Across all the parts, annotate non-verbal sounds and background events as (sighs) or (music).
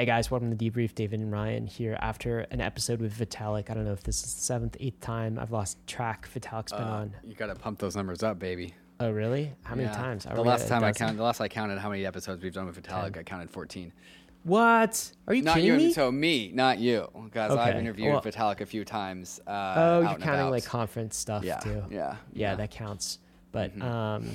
Hey guys, welcome to Debrief. David and Ryan here after an episode with Vitalik. I don't know if this is the seventh, eighth time I've lost track. Vitalik's been Uh, on. You gotta pump those numbers up, baby. Oh, really? How many Yeah. times? Are The last time I counted, the last I counted how many episodes we've done with Vitalik, Ten. I counted 14. What? Are you not kidding you, me? so me, not you, because I've interviewed well- Vitalik a few times. Uh, oh, you're counting about. like conference stuff yeah, too. yeah, yeah, that counts. But Mhm. um,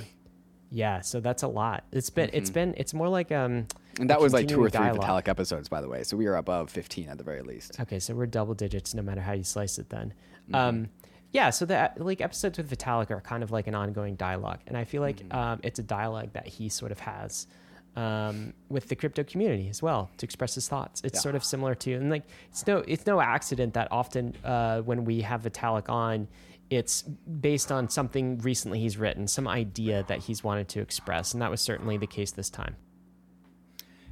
yeah, so that's a lot. It's been it's Mhm. been it's more like um. And that was like two or three dialogue. Vitalik episodes, by the way. So we are above 15 at the very least. Okay, so we're double digits no matter how you slice it. Then, Mm-hmm. um, yeah. So the like episodes with Vitalik are kind of like an ongoing dialogue, and I feel like Mhm. um, it's a dialogue that he sort of has um, with the crypto community as well to express his thoughts. It's Yeah. sort of similar to, and like it's no it's no accident that often uh, when we have Vitalik on. It's based on something recently he's written, some idea that he's wanted to express, and that was certainly the case this time.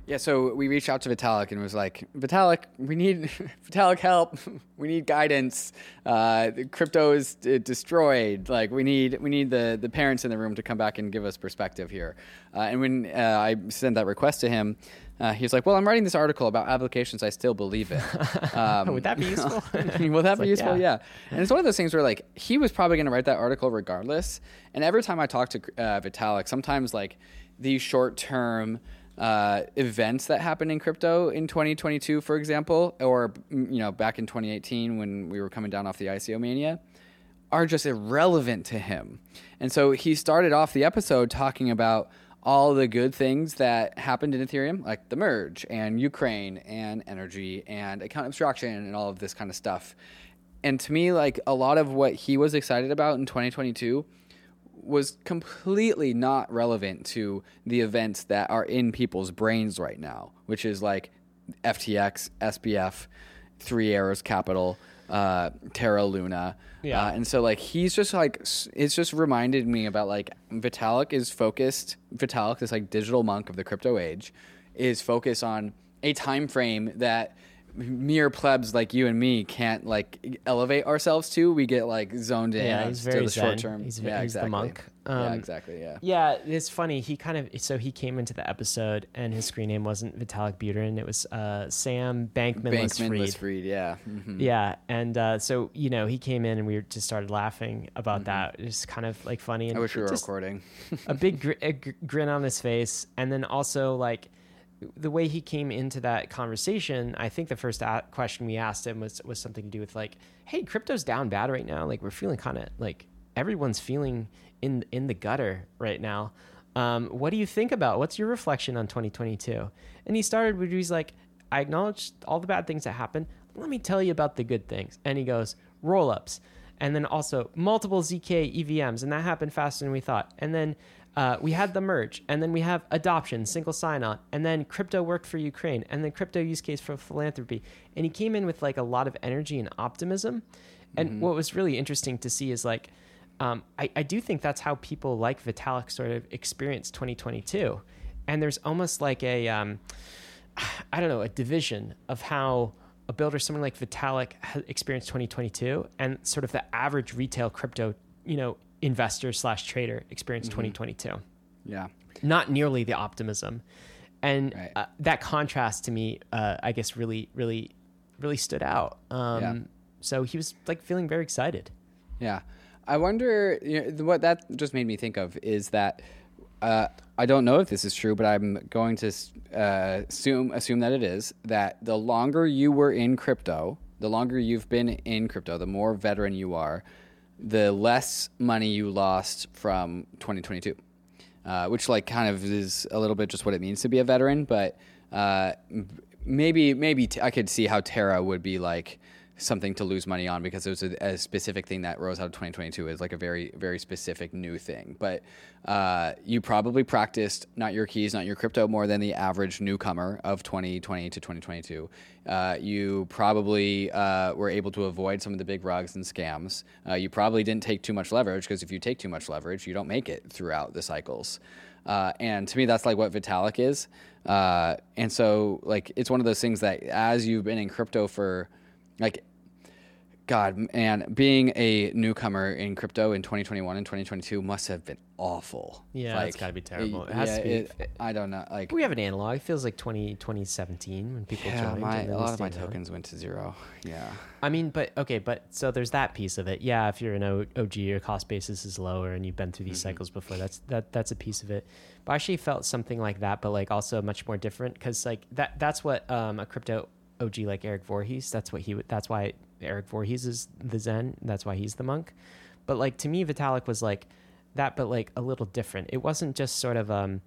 Yeah, so we reached out to Vitalik and was like, Vitalik, we need (laughs) Vitalik help. (laughs) We need guidance. Uh, the crypto is uh, destroyed. Like we need we need the the parents in the room to come back and give us perspective here. Uh, and when uh, I sent that request to him, uh, he was like, "Well, I'm writing this article about applications I still believe in. (laughs) Um, Would that be useful? Will that It's be like, useful? yeah. Yeah. And it's one of those things where like he was probably going to write that article regardless. And every time I talk to uh, Vitalik, sometimes like these short term uh, events that happened in crypto in 2022, for example, or mm, you know back in 2018 when we were coming down off the ICO mania, are just irrelevant to him. And so he started off the episode talking about all the good things that happened in Ethereum, like the merge and Ukraine and energy and account abstraction and all of this kind of stuff. And to me, like a lot of what he was excited about in 2022 was completely not relevant to the events that are in people's brains right now, which is like FTX, SBF, Three Arrows Capital, uh, Terra Luna. Yeah. Uh, and so like he's just like it's just reminded me about like Vitalik is focused. Vitalik, this like digital monk of the crypto age, is focused on a time frame that mere plebs like you and me can't like elevate ourselves to. We get like zoned in Yeah, he's to very the short zen. term. He's, yeah, he's exactly. the monk. yeah, Um, exactly. Yeah. Yeah, it's funny. He kind of so he came into the episode and his screen name wasn't Vitalik Buterin. It was uh, Sam Bankman Bankman Fried. Yeah. Mhm. Yeah, and uh, so you know he came in and we just started laughing about Mhm. that. It was kind of like funny and I wish we were recording. a big (laughs) gr- a gr- grin on his face, and then also like the way he came into that conversation. I think the first a- question we asked him was was something to do with like, "Hey, crypto's down bad right now. Like we're feeling kind of like everyone's feeling in in the gutter right now." Um, what do you think about? What's your reflection on 2022? And he started with he's like, I acknowledge all the bad things that happened. Let me tell you about the good things. And he goes, roll ups. And then also multiple ZK EVMs. And that happened faster than we thought. And then uh, we had the merge. And then we have adoption, single sign on. And then crypto worked for Ukraine. And then crypto use case for philanthropy. And he came in with like a lot of energy and optimism. And what was really interesting to see is like, um, I, I do think that's how people like Vitalik sort of experience 2022. And there's almost like a, um, (sighs) I don't know, a division of how a builder, someone like Vitalik, experienced 2022, and sort of the average retail crypto, you know, investor slash trader experienced 2022. Yeah. Not nearly the optimism, and Right. uh, that contrast to me, uh, I guess, really, really, really stood out. Um, Yeah. So he was like feeling very excited. Yeah, I wonder you know, what that just made me think of is that uh, I don't know if this is true, but I'm going to uh, assume assume that it is that the longer you were in crypto, the longer you've been in crypto, the more veteran you are, the less money you lost from 2022. Uh, which like kind of is a little bit just what it means to be a veteran, but uh, maybe maybe t- I could see how Terra would be like something to lose money on because it was a, a specific thing that rose out of 2022 is like a very very specific new thing. But uh, you probably practiced not your keys, not your crypto more than the average newcomer of 2020 to 2022. Uh, you probably uh, were able to avoid some of the big rugs and scams. Uh, you probably didn't take too much leverage because if you take too much leverage, you don't make it throughout the cycles. Uh, and to me, that's like what Vitalik is. Uh, and so, like, it's one of those things that as you've been in crypto for, like, God, man, being a newcomer in crypto in 2021 and 2022 must have been awful. Yeah, it's gotta be terrible. It has to be- it- I don't know. Like, We have an analog. It feels like 20, 2017 when people yeah, my, a lot of my tokens went to zero. (laughs) Yeah. I mean, but okay, but so there's that piece of it. Yeah, if you're an OG, your cost basis is lower, and you've been through these cycles before. That's that that's a piece of it. But I actually felt something like that, but like also much more different because like that that's what um, a crypto OG like Eric Voorhees. That's what he. That's why Eric Voorhees is the Zen. That's why he's the monk. But like to me, Vitalik was like that, but like a little different. It wasn't just sort of um,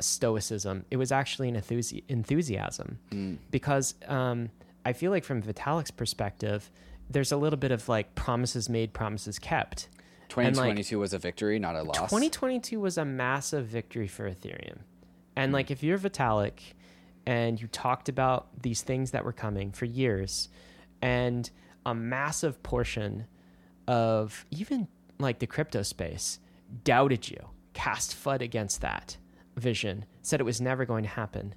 stoicism. It was actually an enthusi- enthusiasm Mm. because um, I feel like from Vitalik's perspective, there's a little bit of like promises made, promises kept. And, like, 2022 was a victory, not a loss. 2022 was a massive victory for Ethereum. And like if you're Vitalik and you talked about these things that were coming for years and a massive portion of even like the crypto space doubted you, cast FUD against that vision, said it was never going to happen.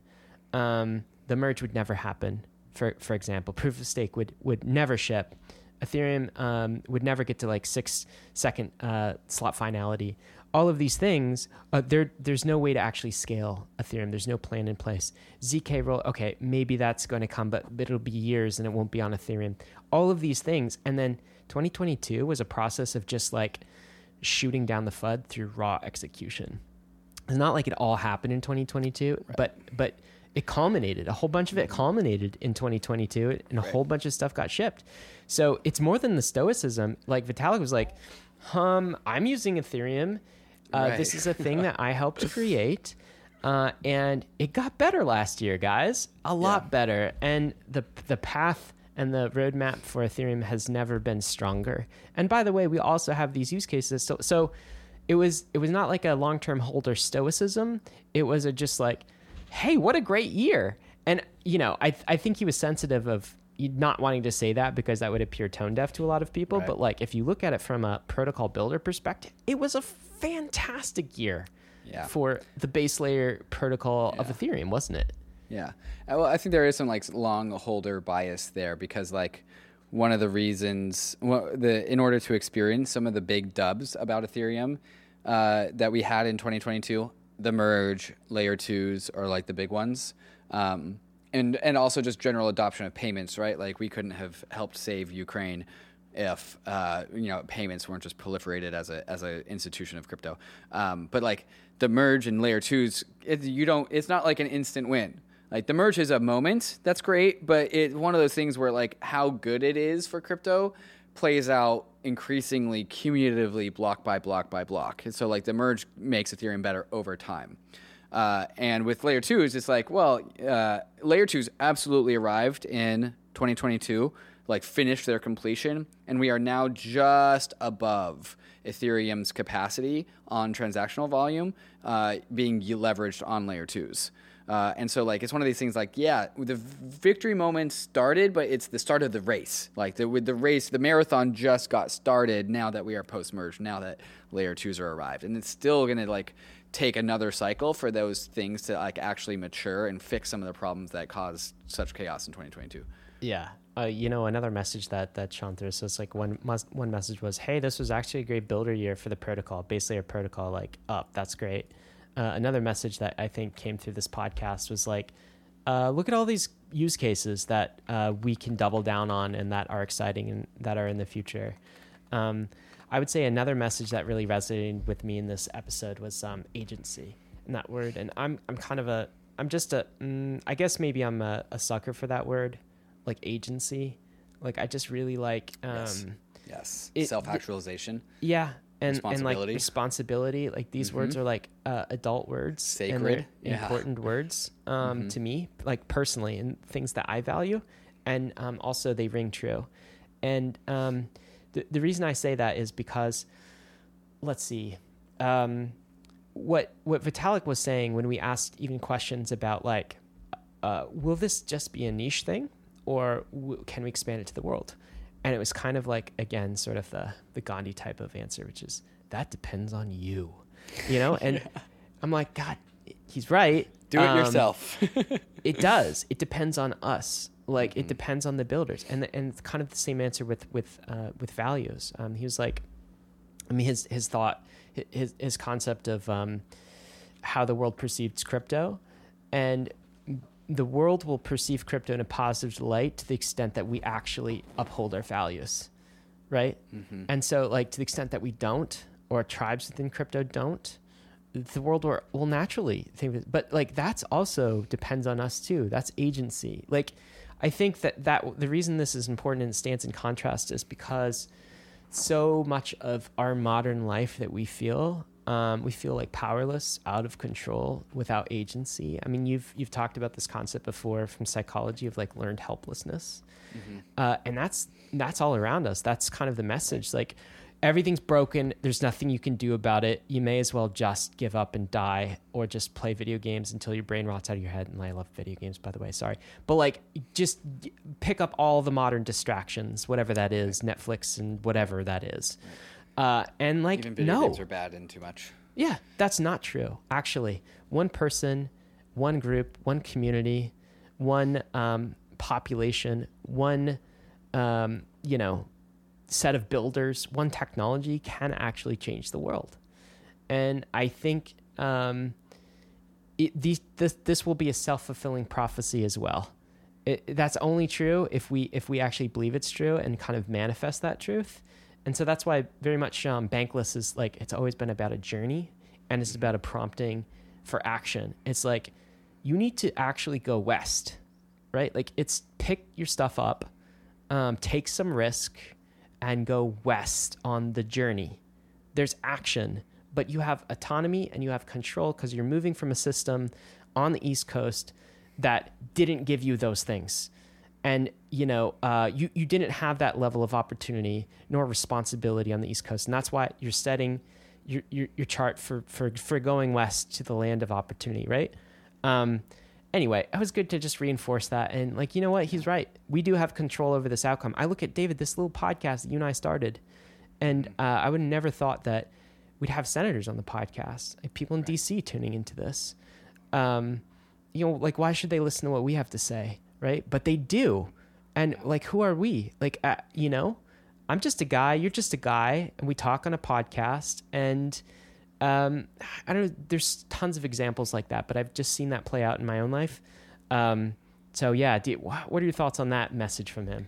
Um, the merge would never happen. For for example, proof of stake would would never ship. Ethereum um, would never get to like six second uh, slot finality. All of these things, uh, there there's no way to actually scale Ethereum. There's no plan in place. zk roll, okay, maybe that's going to come, but it'll be years and it won't be on Ethereum. All of these things, and then 2022 was a process of just like shooting down the FUD through raw execution. It's not like it all happened in 2022, but but it culminated. A whole bunch of it culminated in 2022, and a Right. whole bunch of stuff got shipped. So it's more than the stoicism. Like Vitalik was like, "Um, I'm using Ethereum. Uh, This is a thing that I helped (laughs) create." Uh, and it got better last year, guys. A lot Yeah. better. And the the path and the roadmap for Ethereum has never been stronger. And by the way, we also have these use cases. So, so it was it was not like a long term holder stoicism. It was a just like, hey, what a great year. And you know, I I think he was sensitive of not wanting to say that because that would appear tone deaf to a lot of people. Right. But like, if you look at it from a protocol builder perspective, it was a fantastic year Yeah. for the base layer protocol of Ethereum, wasn't it? Yeah. Uh, Well, I think there is some like long holder bias there because like one of the reasons well, the in order to experience some of the big dubs about Ethereum uh, that we had in 2022, the merge, layer twos are like the big ones. Um, and and also just general adoption of payments, right? Like we couldn't have helped save Ukraine if uh, you know payments weren't just proliferated as a as an institution of crypto. Um, but like the merge and layer twos, it, you don't. It's not like an instant win. Like the merge is a moment, that's great, but it's one of those things where like how good it is for crypto plays out increasingly cumulatively block by block by block. And so like the merge makes Ethereum better over time. Uh, and with layer twos, it's like, well, uh, layer twos absolutely arrived in 2022, like finish their completion, and we are now just above Ethereum's capacity on transactional volume uh, being leveraged on layer twos. Uh, and so, like, it's one of these things. Like, yeah, the victory moment started, but it's the start of the race. Like, the, with the race, the marathon just got started. Now that we are post merge, now that layer twos are arrived, and it's still gonna like take another cycle for those things to like actually mature and fix some of the problems that caused such chaos in 2022. Yeah. Uh, you know, another message that that shone through. So it's like one one message was, "Hey, this was actually a great builder year for the protocol, Basically, layer protocol. Like, up, that's great." Uh, another message that I think came through this podcast was like, uh, "Look at all these use cases that uh, we can double down on and that are exciting and that are in the future." Um, I would say another message that really resonated with me in this episode was um, agency and that word. And I'm I'm kind of a I'm just a mm, I guess maybe I'm a, a sucker for that word, like agency. Like I just really like um, Yes. Yes, It- self actualization. yeah. And, and like Responsibility. like these words are like uh, adult words, Sacred. Yeah. important words (laughs) um, to me, like personally, and things that I value, and um, also they ring true. And um, the the reason I say that is because, let's see, um, what what Vitalik was saying when we asked even questions about like, uh, will this just be a niche thing, or w- can we expand it to the world? And it was kind of like again, sort of the the Gandhi type of answer, which is that depends on you, you know. (laughs) And I'm like, God, he's right. Do it Um, yourself. (laughs) it does. It depends on us. Like it depends on the builders, and the, and kind of the same answer with with uh, with values. Um, he was like, I mean, his his thought, his his concept of um, how the world perceives crypto, and the world will perceive crypto in a positive light to the extent that we actually uphold our values, right? Mm-hmm. And so, like to the extent that we don't, or tribes within crypto don't, the world will, will naturally think. But like that's also depends on us too. That's agency. Like I think that that the reason this is important and stands in contrast is because so much of our modern life that we feel um, we feel like powerless out of control without agency. I mean you've you've talked about this concept before from psychology of like learned helplessness. Mm-hmm. uh, and that's that's all around us. That's kind of the message. Like everything's broken. There's nothing you can do about it. You may as well just give up and die or just play video games until your brain rots out of your head. And i love video games by the way. Sorry. But like just pick up all the modern distractions whatever that is netflix and whatever that is uh, and like Even video no games are bad and too much. yeah, that's not true. Actually, one person, one group, one community, one um, population, one um, you know set of builders, one technology can actually change the world. And I think um, it, these, this this will be a self fulfilling prophecy as well. It, that's only true if we if we actually believe it's true and kind of manifest that truth. And so that's why very much um, Bankless is like it's always been about a journey and it's about a prompting for action. It's like you need to actually go west, right? Like it's pick your stuff up, um, take some risk, and go west on the journey. There's action, but you have autonomy and you have control because you're moving from a system on the East Coast that didn't give you those things and you know uh, you you didn't have that level of opportunity nor responsibility on the East Coast, and that's why you're setting your your, your chart for for for going west to the land of opportunity, right? Um, anyway, it was good to just reinforce that, and like you know what, he's right. We do have control over this outcome. I look at David, this little podcast that you and I started, and uh, I would have never thought that we'd have senators on the podcast, like people in D.C. tuning into this. Um, you know, like why should they listen to what we have to say? Right? But they do. And like, who are we? Like, uh, you know, I'm just a guy. You're just a guy, and we talk on a podcast. And um, I don't know. There's tons of examples like that, but I've just seen that play out in my own life. Um, so yeah, do, what are your thoughts on that message from him?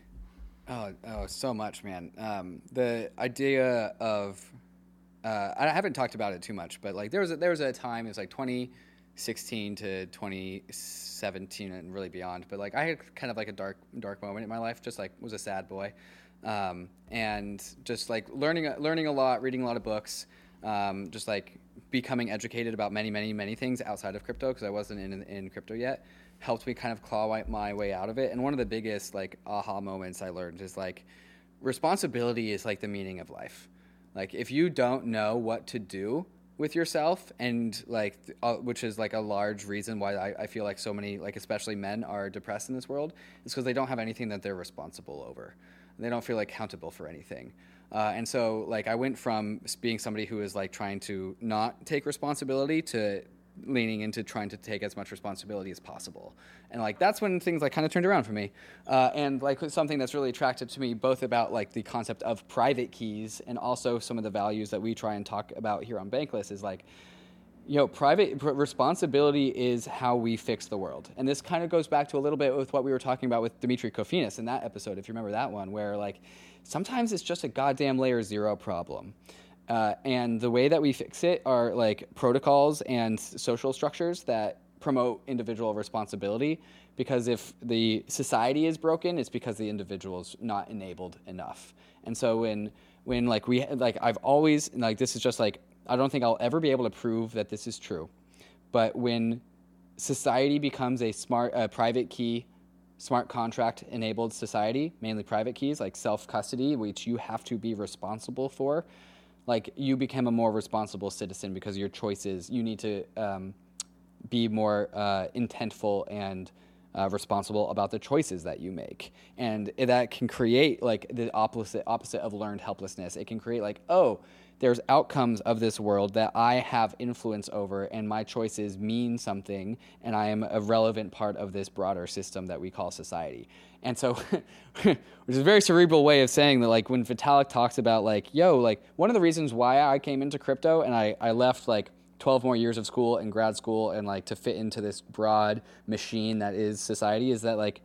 Oh, oh, so much, man. Um, the idea of uh, I haven't talked about it too much, but like there was a, there was a time it was like 2016 to 2017 and really beyond. But like I had kind of like a dark dark moment in my life, just like was a sad boy, um, and just like learning learning a lot, reading a lot of books, um, just like becoming educated about many many many things outside of crypto because I wasn't in in crypto yet helped me kind of claw my way out of it. And one of the biggest like aha moments I learned is like responsibility is like the meaning of life. Like if you don't know what to do with yourself and like uh, which is like a large reason why I, I feel like so many like especially men are depressed in this world is because they don't have anything that they're responsible over. They don't feel like accountable for anything. Uh, and so like i went from being somebody who is like trying to not take responsibility to leaning into trying to take as much responsibility as possible. And like that's when things like kind of turned around for me. Uh, and like something that's really attractive to me both about like the concept of private keys and also some of the values that we try and talk about here on bankless is like you know private pr- responsibility is how we fix the world. And this kind of goes back to a little bit with what we were talking about with Demetri Kofinas in that episode if you remember that one where like sometimes it's just a goddamn layer zero problem uh, and the way that we fix it are like protocols and social structures that promote individual responsibility. Because if the society is broken it's because the individual is not enabled enough. And so when when like we like i've always like this is just like i don't think i'll ever be able to prove that this is true. But when society becomes a smart private key smart contract enabled society mainly private keys like self custody which you have to be responsible for like you become a more responsible citizen because your choices you need to um, be more uh, intentful and uh, responsible about the choices that you make, and that can create like the opposite opposite of learned helplessness. It can create like oh there's outcomes of this world that I have influence over, and my choices mean something, and I am a relevant part of this broader system that we call society. And so, (laughs) which is a very cerebral way of saying that, like, when Vitalik talks about, like, yo, like, one of the reasons why I came into crypto and I, I left, like, 12 more years of school and grad school and, like, to fit into this broad machine that is society is that, like,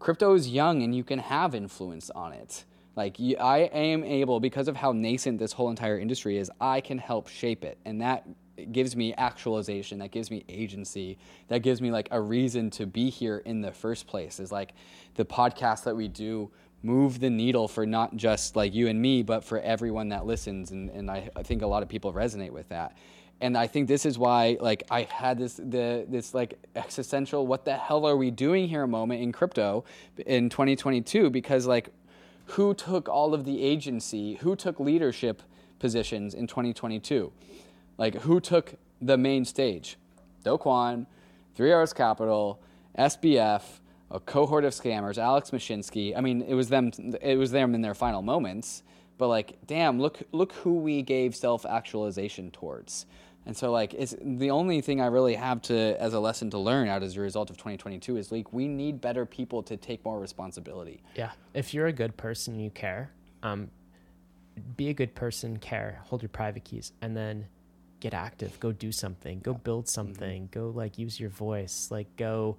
crypto is young and you can have influence on it. Like I am able because of how nascent this whole entire industry is, I can help shape it, and that gives me actualization. That gives me agency. That gives me like a reason to be here in the first place. Is like the podcast that we do move the needle for not just like you and me, but for everyone that listens, and and I, I think a lot of people resonate with that and I think this is why like I've had this the this like existential what the hell are we doing here moment in crypto in 2022 because like who took all of the agency, who took leadership positions in 2022? Like, who took the main stage? Do Three Arrows Capital, SBF, a cohort of scammers, Alex Mashinsky. I mean, it was them. It was them in their final moments. But like, damn, look, look who we gave self-actualization towards. And so, like, it's the only thing I really have to, as a lesson to learn out as a result of 2022 is like, we need better people to take more responsibility. Yeah. If you're a good person, you care. Um, be a good person, care, hold your private keys, and then get active. Go do something. Go build mm-hmm. something. Mm-hmm. Go like use your voice. Like go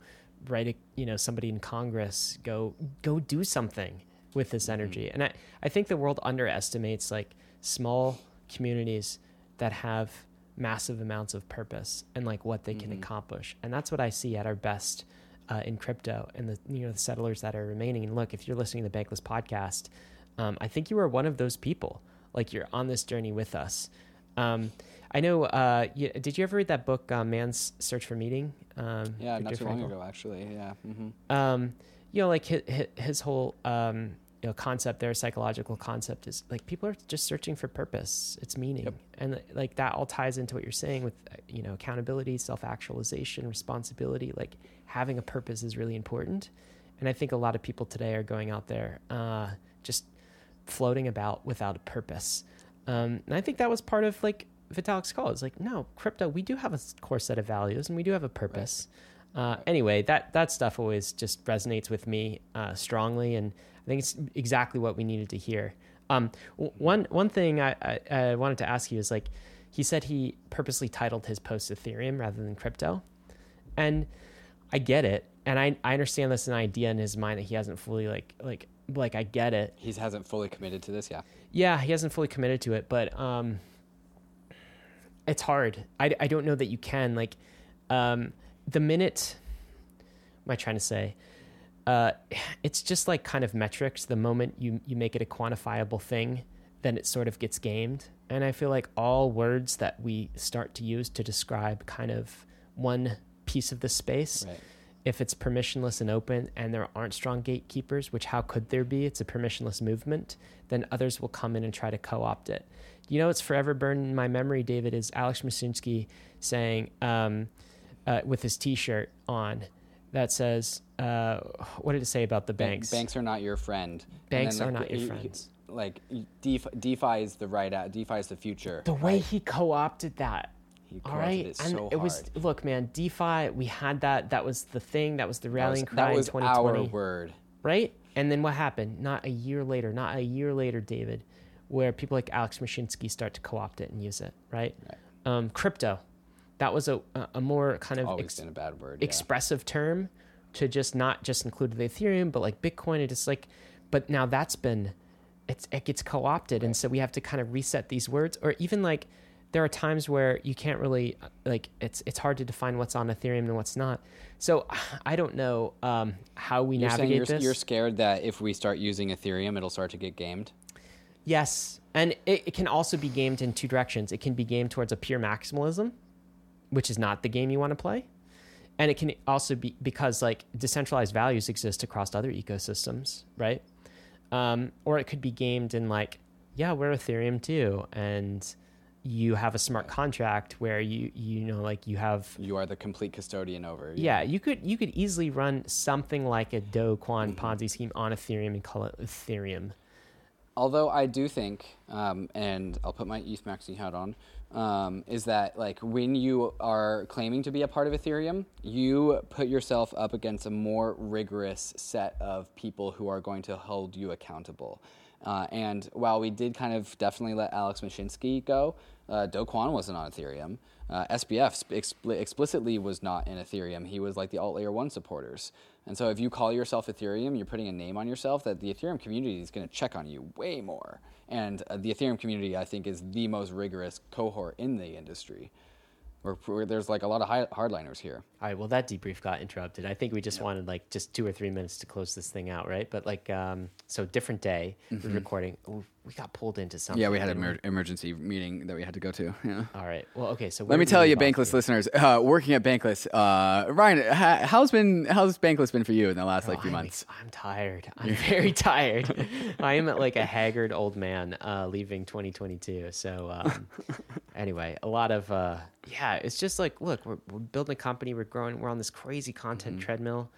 write a, you know, somebody in Congress. Go go do something with this mm-hmm. energy. Mm-hmm. And I, I think the world underestimates like small communities that have massive amounts of purpose and like what they can mm-hmm. accomplish. And that's what I see at our best uh, in crypto and the you know the settlers that are remaining. And look, if you're listening to the Bankless podcast, um, I think you are one of those people. Like you're on this journey with us. Um, I know. Uh, you, did you ever read that book, uh, Man's Search for Meaning? Um, yeah, not too long ago, actually. Yeah. Mm-hmm. Um, you know, like his, his whole um, you know concept there psychological concept is like people are just searching for purpose. It's meaning. Yep. and like that all ties into what you're saying with you know accountability self-actualization responsibility like having a purpose is really important. And i think a lot of people today are going out there uh, just floating about without a purpose. Um, and i think that was part of like vitalik's call. It's like no crypto we do have a core set of values and we do have a purpose. Right. Uh, anyway, that that stuff always just resonates with me uh, strongly, and I think it's exactly what we needed to hear. Um, one one thing I, I, I, wanted to ask you is like, he said he purposely titled his post Ethereum rather than crypto, and I get it, and I I understand this an idea in his mind that he hasn't fully like like like I get it. He hasn't fully committed to this, yeah. Yeah, he hasn't fully committed to it, but um, it's hard. I I don't know that you can like, um, the minute. What am I trying to say? Uh, (sighs) it's just like kind of metrics. The moment you you make it a quantifiable thing, then it sort of gets gamed. And I feel like all words that we start to use to describe kind of one piece of the space, right. if it's permissionless and open, and there aren't strong gatekeepers, which how could there be? It's a permissionless movement. Then others will come in and try to co-opt it. You know, it's forever burned in my memory. David is Alex Mashinsky saying um, uh, with his T-shirt on that says, uh, what did it say about the banks? Banks are not your friend. Banks are not your friends. Like DeFi, DeFi is the right out. DeFi is the future. The way right? he co-opted that. He all right, it and so it was look, man. DeFi, we had that. That was the thing. That was the rallying that cry was, in 2020. Our word, right? And then what happened? Not a year later. Not a year later, David, where people like Alex Mashinsky start to co-opt it and use it. Right. right. Um, crypto that was a, a more kind of ex- a bad word, yeah. expressive term to just not just include the Ethereum, but like Bitcoin. It just like, but now that's been, it's it gets co-opted, right. and so we have to kind of reset these words, or even like there are times where you can't really like it's it's hard to define what's on Ethereum and what's not. So (sighs) I don't know um, how we you're navigate you're, this. You're scared that if we start using Ethereum, it'll start to get gamed. Yes, and it, it can also be gamed in two directions. It can be gamed towards a pure maximalism, which is not the game you want to play. And it can also be because like decentralized values exist across other ecosystems, right? Um, or it could be gamed in like, yeah, we're Ethereum too, and you have a smart contract where you you know like you have You are the complete custodian over. yeah you could you could easily run something like a Do Kwon Ponzi scheme on Ethereum and call it Ethereum. Although I do think, um, and I'll put my ETH maxi hat on, um, is that like when you are claiming to be a part of Ethereum, you put yourself up against a more rigorous set of people who are going to hold you accountable. Uh, and while we did kind of definitely let Alex Mashinsky go, uh, Do Kwon wasn't on Ethereum. Uh, SBF expli- explicitly was not in Ethereum. He was like the alt layer one supporters. And so if you call yourself Ethereum, you're putting a name on yourself that the Ethereum community is going to check on you way more. And uh, the Ethereum community, I think, is the most rigorous cohort in the industry. Where, where there's like a lot of high, hardliners here. All right, well that debrief got interrupted. I think we just wanted like just two or three minutes to close this thing out, right? But like, um, so different day, we're recording. Ooh, we got pulled into something. Mm-hmm. Yeah, we had an emer- emergency meeting that we had to go to. Yeah. All right. Well, okay. So Let me tell you, Bankless here? listeners, uh, working at Bankless, uh, Ryan, ha- how's been how's Bankless been for you in the last like Oh, few I'm months? I'm tired. (laughs) I'm very tired. I am like a haggard old man uh, leaving 2022. So um, (laughs) anyway, a lot of uh, yeah. It's just like look, we're, we're building a company. We're growing. We're on this crazy content Mm-hmm. treadmill.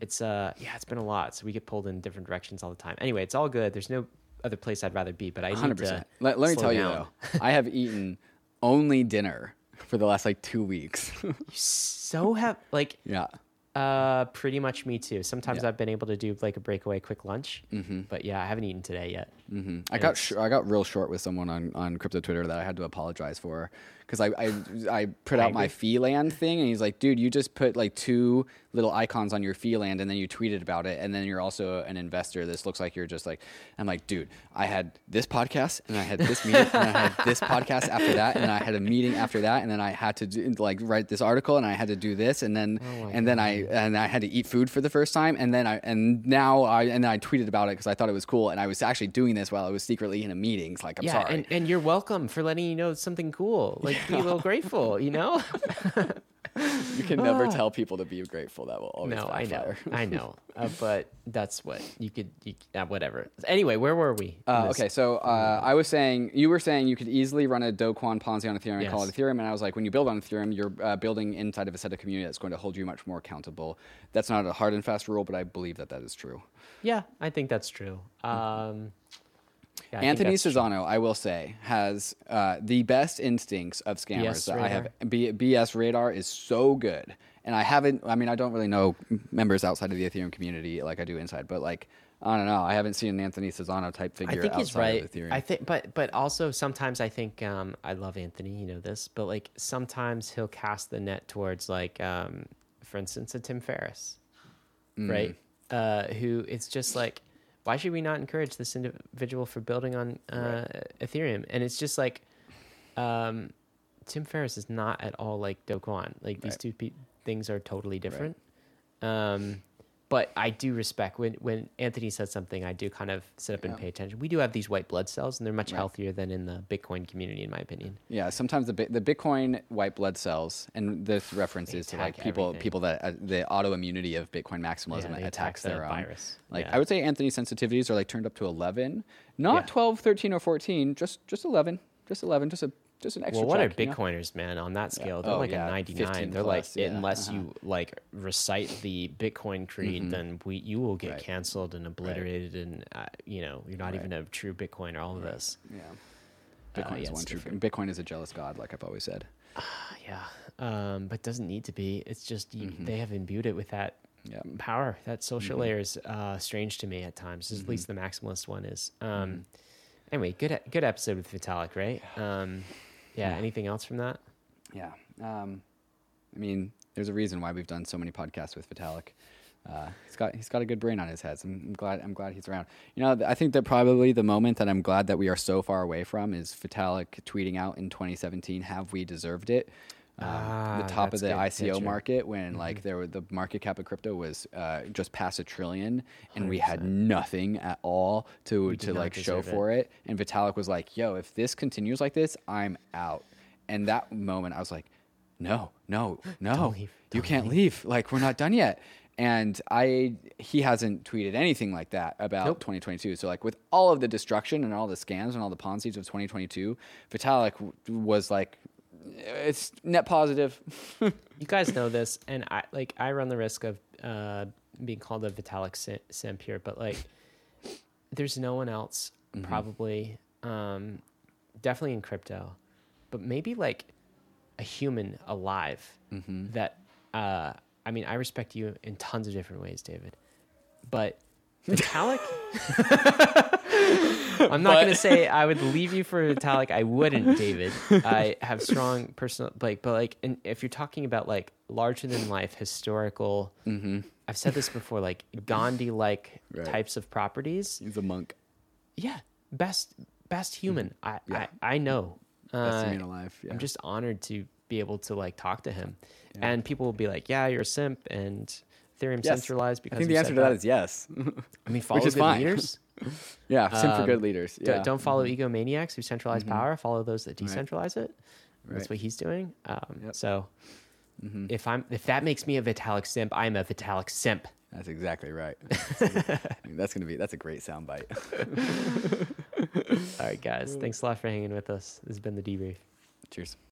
It's uh yeah, it's been a lot. So we get pulled in different directions all the time. Anyway, it's all good. There's no other place I'd rather be. But I need Hundred to. Let, let me tell you though, (laughs) I have eaten only dinner for the last like two weeks. (laughs) You so have like yeah. uh pretty much me too. Sometimes Yeah. I've been able to do like a breakaway quick lunch. Mm-hmm. But yeah, I haven't eaten today yet. hmm I got sh- I got real short with someone on, on crypto Twitter that I had to apologize for because I, I I put out my fee land thing and he's like, dude, you just put like two little icons on your fee land and then you tweeted about it and then you're also an investor. This looks like you're just like I'm like, dude, I had this podcast and I had this meeting and I had this podcast after that and I had a meeting after that and then I had to do, like write this article and I had to do this and then Oh and then I and I had to eat food for the first time and then I and now I and then I tweeted about it because I thought it was cool and I was actually doing this while I was secretly in a meeting. It's like I'm yeah, sorry. and, and you're welcome for letting you know something cool. Like be a little grateful, you know? (laughs) you can never tell people to be grateful. That will always no, I know. I know, (laughs) uh, but that's what you could. You, uh, whatever. Anyway, where were we? Uh, okay, so uh, I was saying you were saying you could easily run a Do Kwon Ponzi on Ethereum and call it Yes. Ethereum, and I was like, when you build on Ethereum, you're uh, building inside of a set of community that's going to hold you much more accountable. That's not a hard and fast rule, but I believe that that is true. Yeah, I think that's true. Um, yeah, Anthony that's true. Sassano, I will say, has uh, the best instincts of scammers BS that I have. B- BS Radar is so good, and I haven't. I mean, I don't really know members outside of the Ethereum community like I do inside, but like I don't know. I haven't seen an Anthony Sassano type I figure think outside he's right. of Ethereum. I think, but but also sometimes I think um, I love Anthony. You know this, but like sometimes he'll cast the net towards like, um, for instance, a Tim Ferriss, Mm. right? Uh, who it's just like, why should we not encourage this individual for building on uh, Ethereum? And it's just like, um, Tim Ferriss is not at all like Do Kwon. Like these Right. two pe- things are totally different. Um, but I do respect when when Anthony says something, I do kind of sit up and pay attention. We do have these white blood cells, and they're much Right. healthier than in the Bitcoin community, in my opinion. Yeah, sometimes the the Bitcoin white blood cells, and this references to like people everything. people that uh, the autoimmunity of Bitcoin maximalism Yeah, attacks attack the their own. virus. Like Yeah. I would say Anthony sensitivities are like turned up to eleven, not Yeah. 12, 13, or fourteen, just just eleven, just eleven, just a just an extra. Well, what are check, you know? Bitcoiners, man? On that scale, they're Oh, like yeah, a 99. They're plus, like, yeah, unless uh-huh. you like recite the Bitcoin creed, then we you will get Right. canceled and obliterated, and uh, you know you're not even a true Bitcoiner. All of this, Yeah. Uh, Bitcoin yeah, is one true. different. Bitcoin is a jealous god, like I've always said. yeah, um, but doesn't need to be. It's just you, they have imbued it with that Yeah. power. That social layer is uh, strange to me at times. At least the maximalist one is. Um, Anyway, good good episode with Vitalik, right? Um, yeah. Yeah. Anything else from that? Yeah. Um, I mean, there's a reason why we've done so many podcasts with Vitalik. Uh, he's got he's got a good brain on his head. So I'm, I'm glad I'm glad he's around. You know, th- I think that probably the moment that I'm glad that we are so far away from is Vitalik tweeting out in 2017, "Have we deserved it?" Um, Ah, the top of the good. ICO market when like there were the market cap of crypto was uh, just past a trillion, and we had nothing at all to We to like show it. for it. And Vitalik was like, "Yo, if this continues like this, I'm out." And that moment, I was like, "No, no, no, leave. you Don't can't leave. Like we're not done yet." And I he hasn't tweeted anything like that about Nope. 2022. So like with all of the destruction and all the scams and all the Ponzi's of 2022, Vitalik w- was like, it's net positive. (laughs) You guys know this, and I like I run the risk of uh, being called a Vitalik sim- simp here, but like, there's no one else Mm-hmm. probably, um, definitely in crypto, but maybe like a human alive Mm-hmm. that. Uh, I mean, I respect you in tons of different ways, David, but (laughs) Vitalik. (laughs) I'm not But- going to say I would leave you for italic. I wouldn't, David. I have strong personal like, but like, and if you're talking about like larger than life historical, I've said this before, like Gandhi like Right. types of properties. He's a monk. Yeah, best best human. I, Yeah. I I know. Best Uh, man alive. Yeah. I'm just honored to be able to like talk to him, and people will be like, "Yeah, you're a simp," and Ethereum Yes. centralized because I think the answer to that is yes. I mean, (laughs) follow is good fine. leaders. (laughs) (laughs) yeah, sim for Um, good leaders. Don't- Yeah. Don't follow egomaniacs who centralize power. Follow those that Right. decentralize it. That's what he's doing. Um, Yep. Mm-hmm. So if I'm if that makes me a Vitalik simp, I'm a Vitalik simp. That's exactly right. (laughs) that's gonna be that's a great soundbite. (laughs) All right, guys. Thanks a lot for hanging with us. This has been the debrief. Cheers.